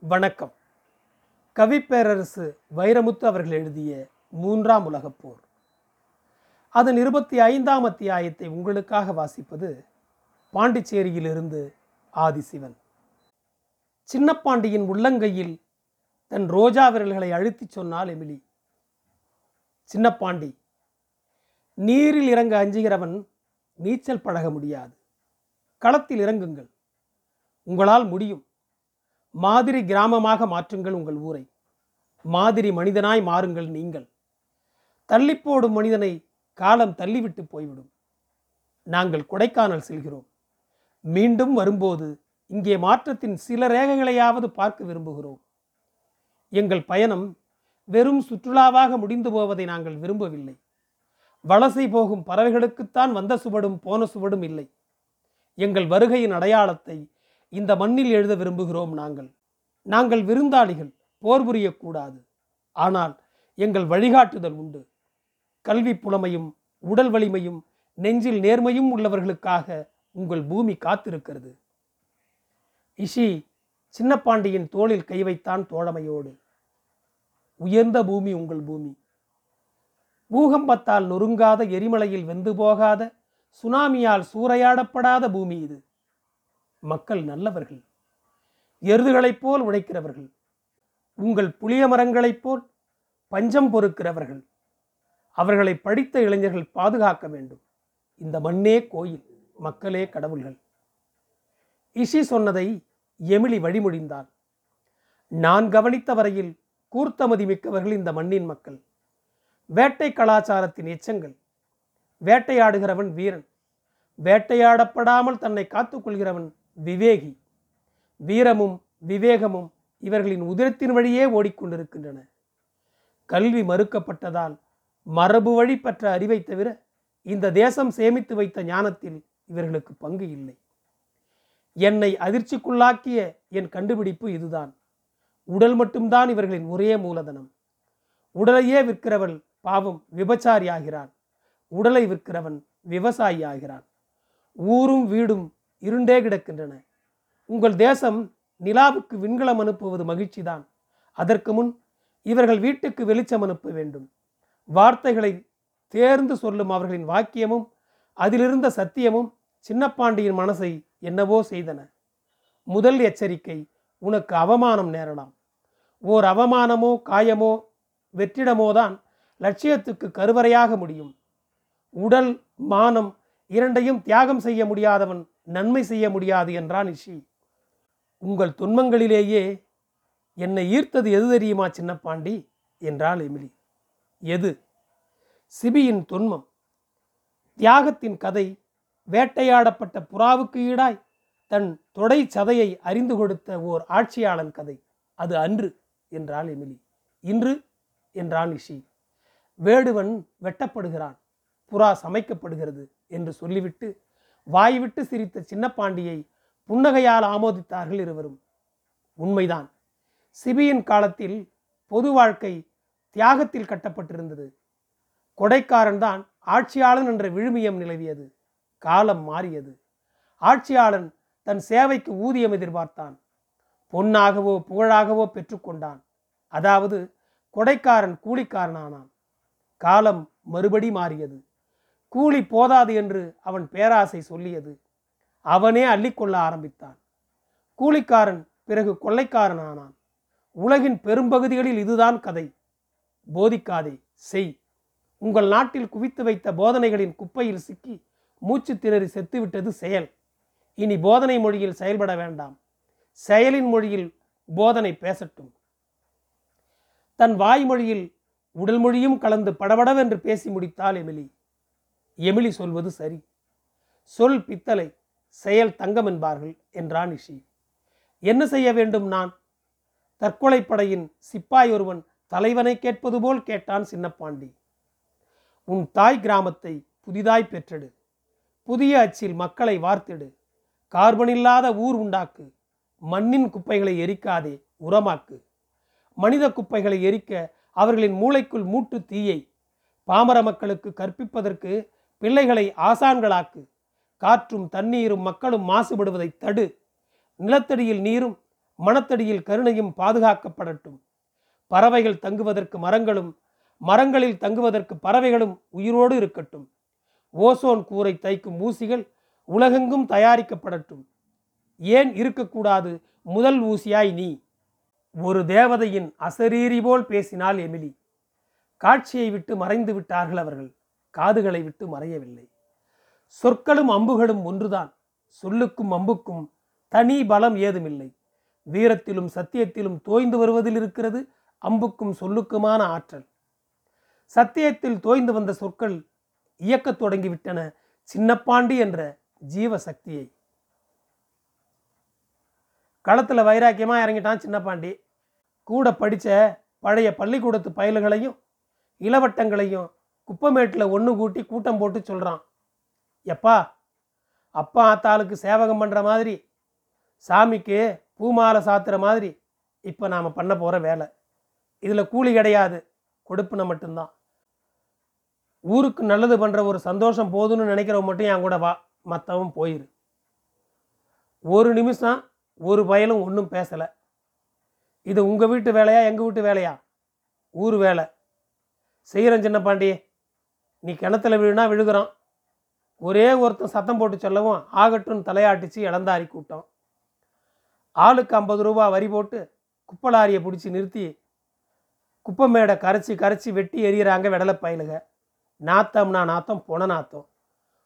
வணக்கம். கவிப்பேரரசு வைரமுத்து அவர்கள் எழுதிய மூன்றாம் உலகப் போர். அதன் இருபத்தி ஐந்தாம் அத்தியாயத்தை உங்களுக்காக வாசிப்பது பாண்டிச்சேரியிலிருந்து ஆதிசிவன். சின்னப்பாண்டியின் உள்ளங்கையில் தன் ரோஜா விரல்களை அழுத்திச் சொன்னால் எமிலி. சின்னப்பாண்டி நீரில் இறங்க அஞ்சுகிறவன் நீச்சல் பழக முடியாது. களத்தில் இறங்குங்கள். உங்களால் முடியும். மாதிரி கிராமமாக மாற்றுங்கள் உங்கள் ஊரை. மாதிரி மனிதனாய் மாறுங்கள் நீங்கள். தள்ளிப்போடும் மனிதனை காலம் தள்ளிவிட்டு போய்விடும். நாங்கள் கொடைக்கானல் செல்கிறோம். மீண்டும் வரும்போது இங்கே மாற்றத்தின் சில ரேகைகளையாவது பார்க்க விரும்புகிறோம். எங்கள் பயணம் வெறும் சுற்றுலாவாக முடிந்து போவதை நாங்கள் விரும்பவில்லை. வலசை போகும் பறவைகளுக்குத்தான் வந்த சுவடும் போன சுவடும் இல்லை. எங்கள் வருகையின் அடையாளத்தை இந்த மண்ணில் எழுத விரும்புகிறோம் நாங்கள். நாங்கள் விருந்தாளிகள் போர் புரியக்கூடாது. ஆனால் எங்கள் வழிகாட்டுதல் உண்டு. கல்வி புலமையும் உடல் வலிமையும் நெஞ்சில் நேர்மையும் உள்ளவர்களுக்காக உங்கள் பூமி காத்திருக்கிறது. இஷி சின்னப்பாண்டியின் தோளில் கை வைத்தான் தோழமையோடு. உயர்ந்த பூமி உங்கள் பூமி. பூகம்பத்தால் நொறுங்காத எரிமலையில் வெந்து போகாத சுனாமியால் சூறையாடப்படாத பூமி இது. மக்கள் நல்லவர்கள். எருதுகளைப் போல் உழைக்கிறவர்கள் உங்கள் புளிய மரங்களைப் போல் பஞ்சம் பொறுக்கிறவர்கள். அவர்களை படித்த இளைஞர்கள் பாதுகாக்க வேண்டும். இந்த மண்ணே கோயில் மக்களே கடவுள்கள். இஷி சொன்னதை எமிலி வழிமொழிந்தாள். நான் கவனித்த வரையில் கூர்த்தமதி மிக்கவர்கள் இந்த மண்ணின் மக்கள். வேட்டை கலாச்சாரத்தின் எச்சங்கள். வேட்டையாடுகிறவன் வீரன். வேட்டையாடப்படாமல் தன்னை காத்துக்கொள்கிறவன் விவேகி. வீரமும் விவேகமும் இவர்களின் உதிரத்தின் வழியே ஓடிக்கொண்டிருக்கின்றன. கல்வி மறுக்கப்பட்டதால் மரபு வழி பெற்ற அறிவை தவிர இந்த தேசம் சேமித்து வைத்த ஞானத்தில் இவர்களுக்கு பங்கு இல்லை. என்னை அதிர்ச்சிக்குள்ளாக்கிய என் கண்டுபிடிப்பு இதுதான். உடல் மட்டும்தான் இவர்களின் ஒரே மூலதனம். உடலையே விற்கிறவள் பாவம் விபச்சாரி ஆகிறான் உடலை விற்கிறவன் விவசாயி ஆகிறான் ஊரும் வீடும் இருண்டே கிடக்கின்றன. உங்கள் தேசம் நிலாவுக்கு விண்கலம் அனுப்புவது மகிழ்ச்சிதான். அதற்கு முன் இவர்கள் வீட்டுக்கு வெளிச்சம் அனுப்ப வேண்டும். வார்த்தைகளை தேர்ந்து சொல்லும் அவர்களின் வாக்கியமும் அதிலிருந்த சத்தியமும் சின்னப்பாண்டியின் மனசை என்னவோ செய்தன. முதல் எச்சரிக்கை உனக்கு அவமானம் நேரலாம். ஓர் அவமானமோ காயமோ வெற்றிடமோதான் லட்சியத்துக்கு கருவறையாக முடியும். உடல் மானம் இரண்டையும் தியாகம் செய்ய முடியாதவன் நன்மை செய்ய முடியாது என்றான் இஷி. உங்கள் துன்பங்களிலேயே என்னை ஈர்த்தது எது தெரியுமா சின்னப்பாண்டி? என்றாள் எமிலி. எது? சிபியின் துன்பம். தியாகத்தின் கதை வேட்டையாடப்பட்ட புறாவுக்கு ஈடாய் தன் தொடை சதையை அறிந்து கொடுத்த ஓர் ஆட்சியாளன் கதை. அது அன்று என்றாள் எமிலி. இன்று என்றான் இஷி. வேடுவன் வெட்டப்படுகிறான். புறா சமைக்கப்படுகிறது என்று சொல்லிவிட்டு வாய்விட்டு சிரித்த சின்னப்பாண்டியை புன்னகையால் ஆமோதித்தார்கள் இருவரும். உண்மைதான். சிபியின் காலத்தில் பொது வாழ்க்கை தியாகத்தில் கட்டப்பட்டிருந்தது. கொடைக்காரன் தான் ஆட்சியாளன் என்ற விழுமியம் நிலவியது. காலம் மாறியது. ஆட்சியாளன் தன் சேவைக்கு ஊதியம் எதிர்பார்த்தான். பொன்னாகவோ புகழாகவோ பெற்றுக்கொண்டான் அதாவது கொடைக்காரன் கூலிக்காரனானான். காலம் மறுபடி மாறியது. கூலி போதாது என்று அவன் பேராசை சொல்லியது. அவனே அள்ளிக்கொள்ள ஆரம்பித்தான். கூலிக்காரன் பிறகு கொள்ளைக்காரன் ஆனான் உலகின் பெரும்பகுதிகளில் இதுதான் கதை. போதிக்காதே செய். உங்கள் நாட்டில் குவித்து வைத்த போதனைகளின் குப்பையில் சிக்கி மூச்சு திணறி செத்துவிட்டது செயல். இனி போதனை மொழியில் செயல்பட வேண்டாம். செயலின் மொழியில் போதனை பேசட்டும். தன் வாய்மொழியில் உடல் மொழியும் கலந்து படபடவென்று பேசி முடித்தாள் எமிலி. எமிலி சொல்வது சரி. சொல் பித்தளை செயல் தங்கம் என்பார்கள் என்றான் இஷி. என்ன செய்ய வேண்டும் நான்? தற்கொலைப்படையின் சிப்பாய் ஒருவன் தலைவனை கேட்பது போல் கேட்டான் சின்னப்பாண்டி. உன் தாய் கிராமத்தை புதிதாய் பெற்றெடு. புதிய அச்சில் மக்களை வார்த்தெடு. கார்பன் இல்லாத ஊர் உண்டாக்கு. மண்ணின் குப்பைகளை எரிக்காதே உரமாக்கு. மனித குப்பைகளை எரிக்க அவர்களின் மூளைக்குள் மூட்டு தீயை பாமர மக்களுக்கு கற்பிப்பதற்கு பிள்ளைகளை ஆசான்களாக்கு. காற்றும் தண்ணீரும் மக்களும் மாசுபடுவதை தடு. நிலத்தடியில் நீரும் மணத்தடியில் கருணையும் பாதுகாக்கப்படட்டும். பறவைகள் தங்குவதற்கு மரங்களும் மரங்களில் தங்குவதற்கு பறவைகளும் உயிரோடு இருக்கட்டும். ஓசோன் கூரை தைக்கும் ஊசிகள் உலகெங்கும் தயாரிக்கப்படட்டும். ஏன் இருக்கக்கூடாது முதல் ஊசியாய் நீ? ஒரு தேவதையின் அசரீரி போல் பேசினாள் எமிலி. காட்சியை விட்டு மறைந்து விட்டார்கள் அவர்கள். காதுகளை விட்டு மறையவில்லை. சொற்களும் அம்புகளும் ஒன்றுதான். சொல்லுக்கும் அம்புக்கும் தனி பலம் ஏதுமில்லை. வீரத்திலும் சத்தியத்திலும் தோய்ந்து வருவதில் இருக்கிறது அம்புக்கும் சொல்லுக்குமான ஆற்றல். சத்தியத்தில் தோய்ந்து வந்த சொற்கள் இயக்கத் தொடங்கிவிட்டன சின்னப்பாண்டி என்ற ஜீவ சக்தியை களத்தில் வைராக்கியமாக இறங்கிட்டான் சின்னப்பாண்டி. கூட படித்த பழைய பள்ளிக்கூடத்து பயல்களையும் இளவட்டங்களையும் குப்பமேட்டில் ஒன்று கூட்டி கூட்டம் போட்டு சொல்கிறான் எப்பா அப்பா ஆத்தாளுக்கு சேவகம் பண்ணுற மாதிரி சாமிக்கு பூமாலை சாத்துற மாதிரி இப்போ நாம் பண்ண போகிற வேலை. இதில் கூலி கிடையாது கொடுப்புன மட்டும்தான். ஊருக்கு நல்லது பண்ணுற ஒரு சந்தோஷம் போதும்னு நினைக்கிறவ மட்டும் என் கூட வா மற்றவன் போயிரு. ஒரு நிமிஷம் ஒரு பயலும் ஒன்றும் பேசலை. இது உங்கள் வீட்டு வேலையா எங்கள் வீட்டு வேலையா? ஊர் வேலை. செய்கிறேன் சின்ன பாண்டியே நீ கிணத்துல விழுனா விழுகிறான். ஒரே ஒருத்தன் சத்தம் போட்டு சொல்லவும் ஆகட்டும் தலையாட்டிச்சு இளந்தாரி கூட்டம். ஆளுக்கு ஐம்பது ரூபா வரி போட்டு குப்பலாரியை பிடிச்சி நிறுத்தி குப்பை மேடை கரைச்சி கரைச்சி வெட்டி எறிகிறாங்க வெடலை பயலுக. நாத்தம்னா நாத்தம் பொண நாத்தம்.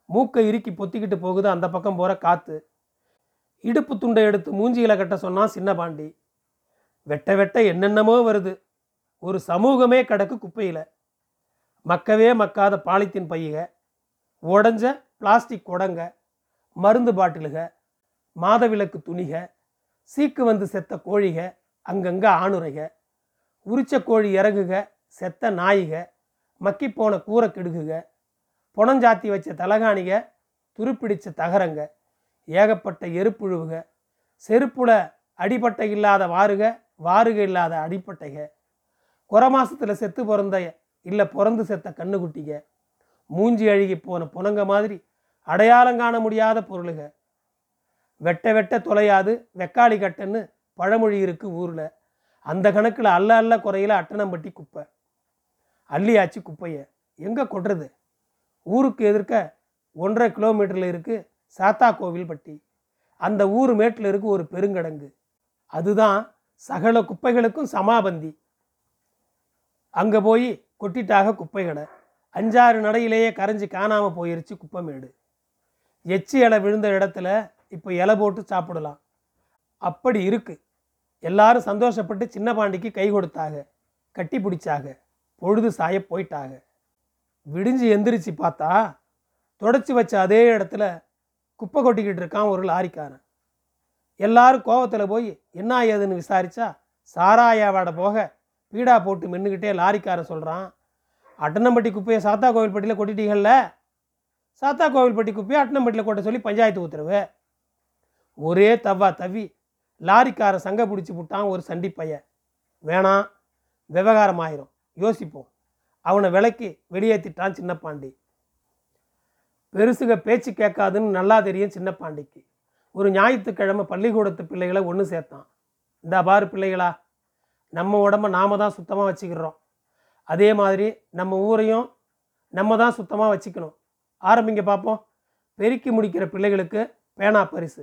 மூக்கை இறுக்கி பொத்திக்கிட்டு போகுது அந்த பக்கம் போகிற காற்று இடுப்பு துண்டை எடுத்து மூஞ்சியில் கட்ட சொன்னான் சின்ன பாண்டி. வெட்ட வெட்ட என்னென்னமோ வருது. ஒரு சமூகமே கிடக்கு குப்பையில். மக்கவே மக்காத பாலித்தீன் பையுக உடஞ்ச பிளாஸ்டிக் குடங்க மருந்து பாட்டிலுக மாதவிலக்கு துணிக சீக்கு வந்து செத்த கோழிக அங்கங்கே ஆணுரைக உரிச்ச கோழி இறகுக செத்த நாயிக மக்கிப்போன கூரை கெடுகுக புனஞ்சாத்தி வச்ச தலகாணிக துருப்பிடிச்ச தகரங்க ஏகப்பட்ட எருப்புழுவுக செருப்புல அடிப்பட்டை இல்லாத வாருக வாருக இல்லாத அடிப்பட்டைக குறை மாசத்துல செத்து பிறந்த இல்லை பிறந்து செத்த கண்ணுக்குட்டிங்க. மூஞ்சி அழுகி போன புனங்க மாதிரி அடையாளம் காண முடியாத பொருளுக வெட்ட வெட்ட தொலையாது வெக்காளி கட்டன்னு பழமொழி இருக்கு ஊரில். அந்த கணக்கில் அல்ல அல்ல குறையில அட்டனம்பட்டி குப்பை. அள்ளியாச்சு குப்பையை. எங்கே கொட்டுறது ஊருக்கு எதிர்க்க ஒன்றரை கிலோமீட்டரில் இருக்குது சாத்தா கோவில்பட்டி அந்த ஊர் மேட்டில் இருக்கு ஒரு பெருங்கடங்கு. அதுதான் சகல குப்பைகளுக்கும் சமாபந்தி. அங்கே போய் கொட்டிட்டாக குப்பைகளை அஞ்சாறு நடையிலேயே கரைஞ்சி காணாமல் போயிருச்சு குப்பைமேடு எச்சி இலை விழுந்த இடத்துல இப்போ இலை போட்டு சாப்பிடலாம். அப்படி இருக்கு. எல்லாரும் சந்தோஷப்பட்டு சின்ன பாண்டிக்கு கை கொடுத்தாக கட்டி பிடிச்சாக பொழுது சாய போயிட்டாக. விடிஞ்சு எந்திரிச்சு பார்த்தா தொடச்சி வச்ச அதே இடத்துல குப்பை கொட்டிக்கிட்டு இருக்கான் ஒரு லாரிக்காரன். எல்லாரும் கோவத்தில் போய் என்ன ஏதுன்னு விசாரிச்சா? சாராயாவாட போக பீடா போட்டு மென்னுக்கிட்டே லாரிக்காரன் சொல்கிறான் அட்டனம்பட்டி குப்பையை சாத்தா கோவில்பட்டியில் கொட்டிட்டீங்கல்ல? சாத்தா கோவில்பட்டி குப்பையை அட்டனம்பட்டியில் கொட்ட சொல்லி பஞ்சாயத்து உத்தரவு. ஒரே தவ்வா தவி லாரிக்காரன் சங்க பிடிச்சி விட்டான் ஒரு சண்டி பையன். வேணாம் விவகாரம் ஆயிரும். யோசிப்போம். அவனை விலைக்கு வெளியேற்றிட்டான் சின்ன பாண்டி பெருசுக பேச்சு கேட்காதுன்னு நல்லா தெரியும் சின்ன பாண்டிக்கு ஒரு ஞாயிற்றுக்கிழமை பள்ளிக்கூடத்து பிள்ளைகளை ஒன்று சேர்த்தான். இந்த பாரு பிள்ளைகளா நம்ம உடம்ப நாம தான் சுத்தமாக வச்சுக்கிறோம். அதே மாதிரி நம்ம ஊரையும் நம்ம தான் சுத்தமாக வச்சுக்கணும். ஆரம்பிங்க பார்ப்போம் பெருக்கி முடிக்கிற பிள்ளைகளுக்கு பேனா பரிசு.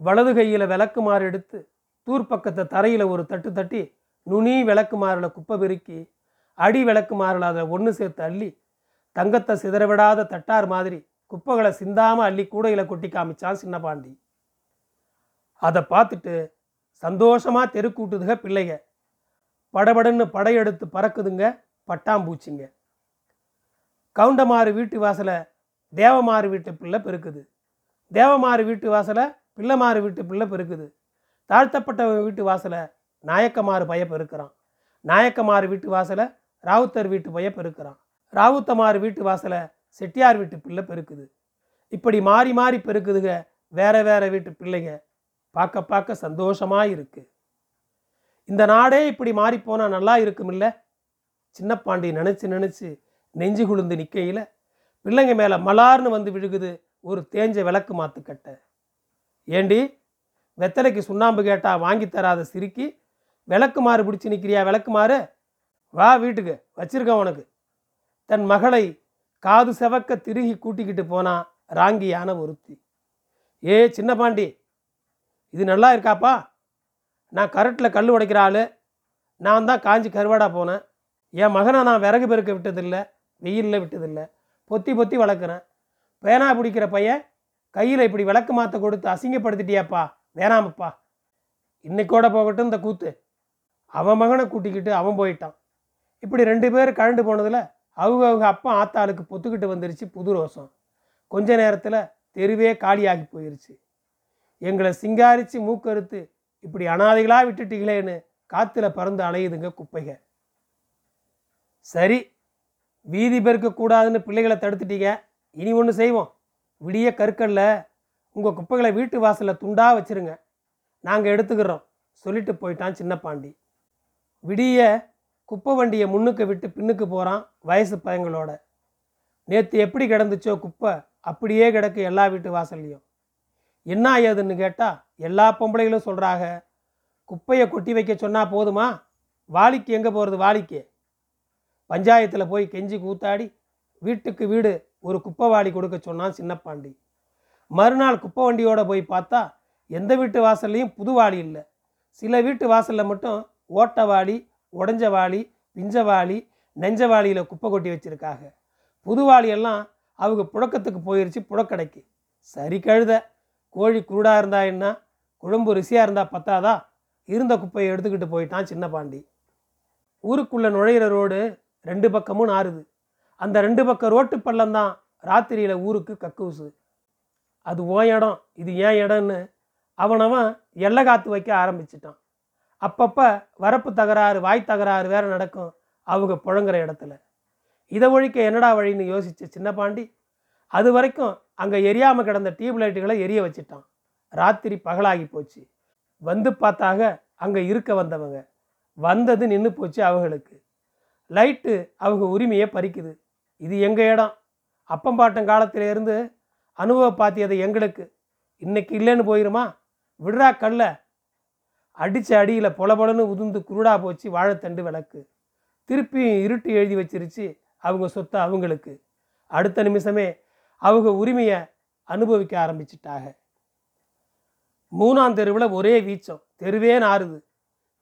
வலது கையில் விளக்குமாறு எடுத்து தூர்ப்பக்கத்தை தரையில் ஒரு தட்டு தட்டி நுனி விளக்குமாறில் குப்பை பெருக்கி அடி விளக்குமாறில் அதை ஒன்று சேர்த்து அள்ளி தங்கத்தை சிதறவிடாத தட்டார் மாதிரி குப்பைகளை சிந்தாமல் அள்ளி கூடையில் கொட்டி காமிச்சான் சின்ன பாண்டி அதை பார்த்துட்டு சந்தோஷமாக தெருக்கூட்டுதுக பிள்ளைங்க. படபடன்னு படையெடுத்து பறக்குதுங்க பட்டாம்பூச்சிங்க. கவுண்டமாறு வீட்டு வாசலை தேவமாறு வீட்டு பிள்ளை பெருக்குது. தேவமாறு வீட்டு வாசலை பிள்ளைமாறு வீட்டு பிள்ளை பெருக்குது. தாழ்த்தப்பட்ட வீட்டு வாசலை நாயக்கமாறு பைய பெருக்கிறான். நாயக்கமாறு வீட்டு வாசலை ராவுத்தர் வீட்டு பைய பெருக்கிறான். ராவுத்தமாறு வீட்டு வாசலை செட்டியார் வீட்டு பிள்ளை பெருக்குது. இப்படி மாறி மாறி பெருக்குதுங்க வேற வேற வீட்டு பிள்ளைங்க. பார்க்க பார்க்க சந்தோஷமாக இருக்கு இந்த நாடே இப்படி மாறி நல்லா இருக்குமில்ல? சின்ன பாண்டி நினச்சி நெஞ்சு குளிர்ந்து நிற்கையில் பிள்ளைங்க மேலே மலார்னு வந்து விழுகுது ஒரு தேஞ்ச விளக்கு மாத்துக்கட்டை. ஏண்டி வெத்தலைக்கு சுண்ணாம்பு கேட்டால் வாங்கி தராத சிரிக்கி விளக்கு மாறு பிடிச்சி நிற்கிறியா விளக்குமாறு வா வீட்டுக்கு வச்சிருக்கேன் உனக்கு. தன் மகளை காது செவக்க திருகி கூட்டிக்கிட்டு போனா ராங்கியான ஒருத்தி. ஏ சின்ன பாண்டி இது நல்லா இருக்காப்பா? நான் கரட்டில் கல் உடைக்கிற ஆள். நான் தான் காஞ்சி கருவாடாக போனேன். என் மகனை நான் விறகு பெருக்க விட்டதில்லை வெயிலில் விட்டதில்லை. பொத்தி பொத்தி வளர்க்குறேன். பேனா பிடிக்கிற பையன் கையில் இப்படி விளக்கு மாற்ற கொடுத்து அசிங்கப்படுத்திட்டியாப்பா? வேணாமப்பா. இன்னைக்கோட போகட்டும் இந்த கூத்து. அவன் மகனை கூட்டிக்கிட்டு அவன் போயிட்டான். இப்படி ரெண்டு பேர் கழண்டு போனதில் அவங்க அவங்க அப்பா ஆத்தாளுக்கு பொத்துக்கிட்டு வந்துருச்சு புது ரோசம். கொஞ்ச நேரத்தில் தெருவே காலியாகி போயிருச்சு. எங்களை சிங்காரித்து மூக்கறுத்து இப்படி அனாதைகளாக விட்டுட்டீங்களேன்னு காற்றுல பறந்து அலையுதுங்க குப்பைங்க சரி வீதி பெருக்கக்கூடாதுன்னு பிள்ளைகளை தடுத்துட்டீங்க இனி ஒன்று செய்வோம். விடிய கற்களில் உங்கள் குப்பைகளை வீட்டு வாசலில் துண்டாக வச்சிருங்க. நாங்கள் எடுத்துக்கிறோம் சொல்லிட்டு போயிட்டான் சின்ன பாண்டி விடிய குப்பை வண்டியை முன்னுக்கு விட்டு பின்னுக்கு போகிறான் வயசு பையங்களோட. நேற்று எப்படி கிடந்துச்சோ குப்பை அப்படியே கிடக்கு எல்லா வீட்டு வாசல்லையும். என்ன ஆகுதுன்னு கேட்டால் எல்லா பொம்பளைகளும் சொல்கிறாங்க குப்பையை கொட்டி வைக்க சொன்னால் போதுமா? வாளிக்கு எங்கே போகிறது வாளிக்கு? பஞ்சாயத்தில் போய் கெஞ்சி கூத்தாடி வீட்டுக்கு வீடு ஒரு குப்பை வாளி கொடுக்க சொன்னான் சின்னப்பாண்டி. மறுநாள் குப்பை வண்டியோட போய் பார்த்தா எந்த வீட்டு வாசல்லையும் புது வாளி இல்லை. சில வீட்டு வாசலில் மட்டும் ஓட்ட வாளி உடஞ்ச வாளி பிஞ்ச வாளி நெஞ்ச வாளியில் குப்பை கொட்டி வச்சுருக்காங்க புது வாளியெல்லாம் அவங்க புழக்கத்துக்கு போயிடுச்சு புழக்கடைக்கு. சரி கழுத. கோழி குருடாக இருந்தா என்ன? குழம்பு ருசியாக இருந்தால் பத்தாதா? இருந்த குப்பையை எடுத்துக்கிட்டு போயிட்டான் சின்ன பாண்டி. ஊருக்குள்ளே நுழையிற ரோடு ரெண்டு பக்கமும் நாறுது. அந்த ரெண்டு பக்கம் ரோட்டு பள்ளம் தான் ராத்திரியில் ஊருக்கு கக்கூசு. அது ஓன் இடம் இது ஏன் இடம்னு அவனவன் எல்லை காத்து வைக்க ஆரம்பிச்சிட்டான். அப்பப்போ வரப்பு தகராறு வாய் தகராறு வேற நடக்கும். அவங்க புழங்குற இடத்துல. இதை ஒழிக்க என்னடா வழின்னு யோசிச்ச சின்ன பாண்டி? அது வரைக்கும் அங்கே எரியாமல் கிடந்த டியூப் லைட்டுகளை எரிய வச்சிட்டான். ராத்திரி பகலாகி போச்சு. வந்து பார்த்தாக அங்கே இருக்க வந்தவங்க. வந்தது நின்று போச்சு அவங்களுக்கு. லைட்டு அவங்க உரிமையை பறிக்குது. இது எங்கள் இடம்? அப்பம்பாட்டம் காலத்திலேருந்து அனுபவ பாத்தியது எங்களுக்கு. இன்னைக்கு இல்லைன்னு போயிருமா? விடுறா கல்ல அடித்த அடியில் பொலபொலன்னு உதிர்ந்து குருடா போச்சு வாழைத்தண்டு விளக்கு. திருப்பியும் இருட்டு எழுதி வச்சிருச்சு அவங்க சொத்தை அவங்களுக்கு. அடுத்த நிமிஷமே அவங்க உரிமையை அனுபவிக்க ஆரம்பிச்சிட்டாங்க. மூணாம் தெருவில் ஒரே வீச்சம். தெருவே நாறுது.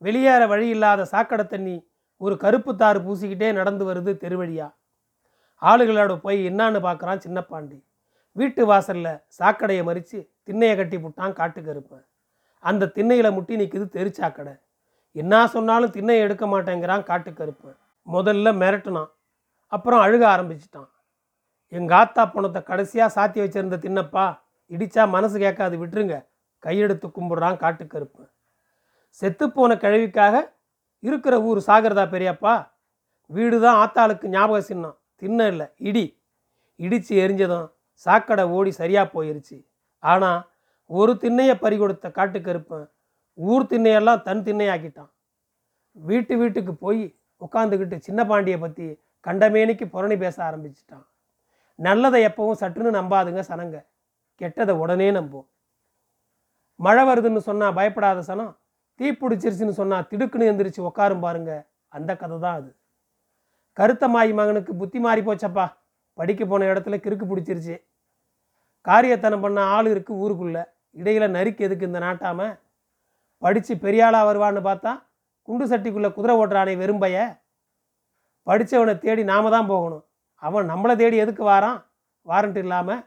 வெளியேற வழி இல்லாத சாக்கடை தண்ணி ஒரு கருப்பு தாறு பூசிக்கிட்டே நடந்து வருது தெருவழியா ஆளுகளோட போய் என்னான்னு பார்க்குறான் சின்னப்பாண்டி. வீட்டு வாசலில் சாக்கடையை மறித்து திண்ணையை கட்டி போட்டான் காட்டு கருப்பன் அந்த திண்ணையில் முட்டி நிற்குது தெருச்சாக்கடை என்ன சொன்னாலும் திண்ணையை எடுக்க மாட்டேங்கிறான் காட்டு கருப்பன் முதல்ல மிரட்டுனான். அப்புறம் அழுக ஆரம்பிச்சிட்டான். எங்கள் ஆத்தா பணத்தை கடைசியாக சாத்தி வச்சிருந்த தின்னப்பா இடிச்சா மனசு கேட்காது விட்டுருங்க. கையெடுத்து கும்பிட்றான் காட்டு செத்துப்போன கிழவிக்காக இருக்கிற ஊர் சாகிறதா பெரியப்பா? வீடு தான் ஆத்தாளுக்கு ஞாபக சின்னம். தின்ன இல்லை இடி. இடித்து எரிஞ்சதும் சாக்கடை ஓடி சரியாக போயிருச்சு. ஆனால் ஒரு திண்ணையை பறி கொடுத்த காட்டுக்கருப்பன் ஊர் திண்ணையெல்லாம் தன் திண்ணையாக்கிட்டான். வீட்டு வீட்டுக்கு போய் உட்காந்துக்கிட்டு சின்ன பாண்டியை பற்றி கண்டமேனிக்கு புரணி பேச ஆரம்பிச்சிட்டான். நல்லதை எப்பவும் சற்றுன்னு நம்பாதுங்க சனங்க. கெட்டதை உடனே நம்பும் மழை வருதுன்னு சொன்னால் பயப்படாத சனம் தீ பிடிச்சிருச்சுன்னு சொன்னால் திடுக்குன்னு எந்திரிச்சு உட்காரும் பாருங்க. அந்த கதை தான் அது. கருத்த மாயி மகனுக்கு புத்தி மாறி போச்சப்பா. படிக்க போன இடத்துல கிறுக்கு பிடிச்சிருச்சு. காரியத்தனம் பண்ண ஆள் இருக்குது ஊருக்குள்ள. இடையில நறுக்கு எதுக்கு இந்த நாட்டாம? படித்து பெரியாளாக வருவான்னு பார்த்தா குண்டு சட்டிக்குள்ளே குதிரை ஓட்டுறானே வெறும்பைய படித்தவனை தேடி நாம தான் போகணும். அவன் நம்மளை தேடி எதுக்கு வாரான்? வாரண்ட் இல்லாமல்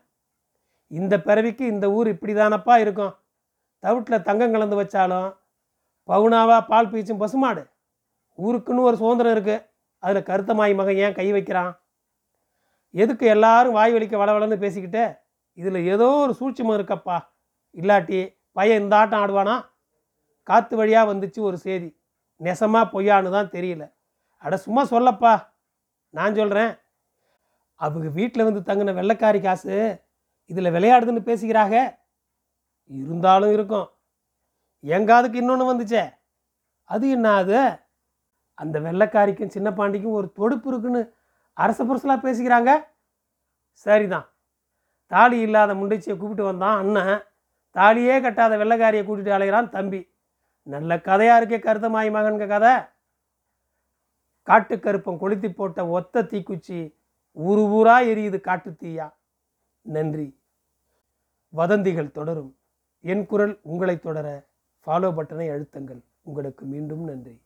இந்த பிறவிக்கு இந்த ஊர் இப்படி தானப்பா இருக்கும்? தவிட்டில் தங்கம் கலந்து வச்சாலும் பவுனாவா பால் பீச்சும் பசுமாடு. ஊருக்குன்னு ஒரு சுதந்திரம் இருக்குது அதில் கருத்தமாய் மகன் ஏன் கை வைக்கிறான்? எதுக்கு எல்லாரும் வாய் வலிக்க வளவளன்னு பேசிக்கிட்டு இதில் ஏதோ ஒரு சூட்சுமம் இருக்கப்பா. இல்லாட்டி பையன் இந்த ஆட்டம் ஆடுவானா? காற்று வழியாக வந்துச்சு ஒரு செய்தி. நெசமா பொய்யான்னு தான் தெரியல. அட சும்மா சொல்லப்பா. நான் சொல்கிறேன் அவங்க வீட்டில் வந்து தங்கின வெள்ளைக்காரி காசு இதில் விளையாடுதுன்னு பேசிக்கிறாங்க. இருந்தாலும் இருக்கும். எங்காதுக்கு இன்னொன்று வந்துச்சே? அது என்ன அது? அந்த வெள்ளைக்காரிக்கும் சின்ன பாண்டிக்கும் ஒரு தொடுப்பு இருக்குன்னு அரச புரசலாக பேசிக்கிறாங்க. சரிதான். தாலி இல்லாத முண்டைச்சியை கூப்பிட்டு வந்தான் அண்ணன். தாலியே கட்டாத வெள்ளைக்காரியை கூட்டிகிட்டு அலைகிறான் தம்பி. நல்ல கதையாக இருக்கே கருத்தமாயி மகன்க கதை. காட்டுக்கருப்பம் கொளுத்தி போட்ட ஒத்த தீக்குச்சி ஊரு ஊரா எரியுது காட்டு தீயா? நன்றி. வதந்திகள் தொடரும். என் குரல் உங்களை தொடர ஃபாலோ பட்டனை அழுத்தங்கள். உங்களுக்கு மீண்டும் நன்றி.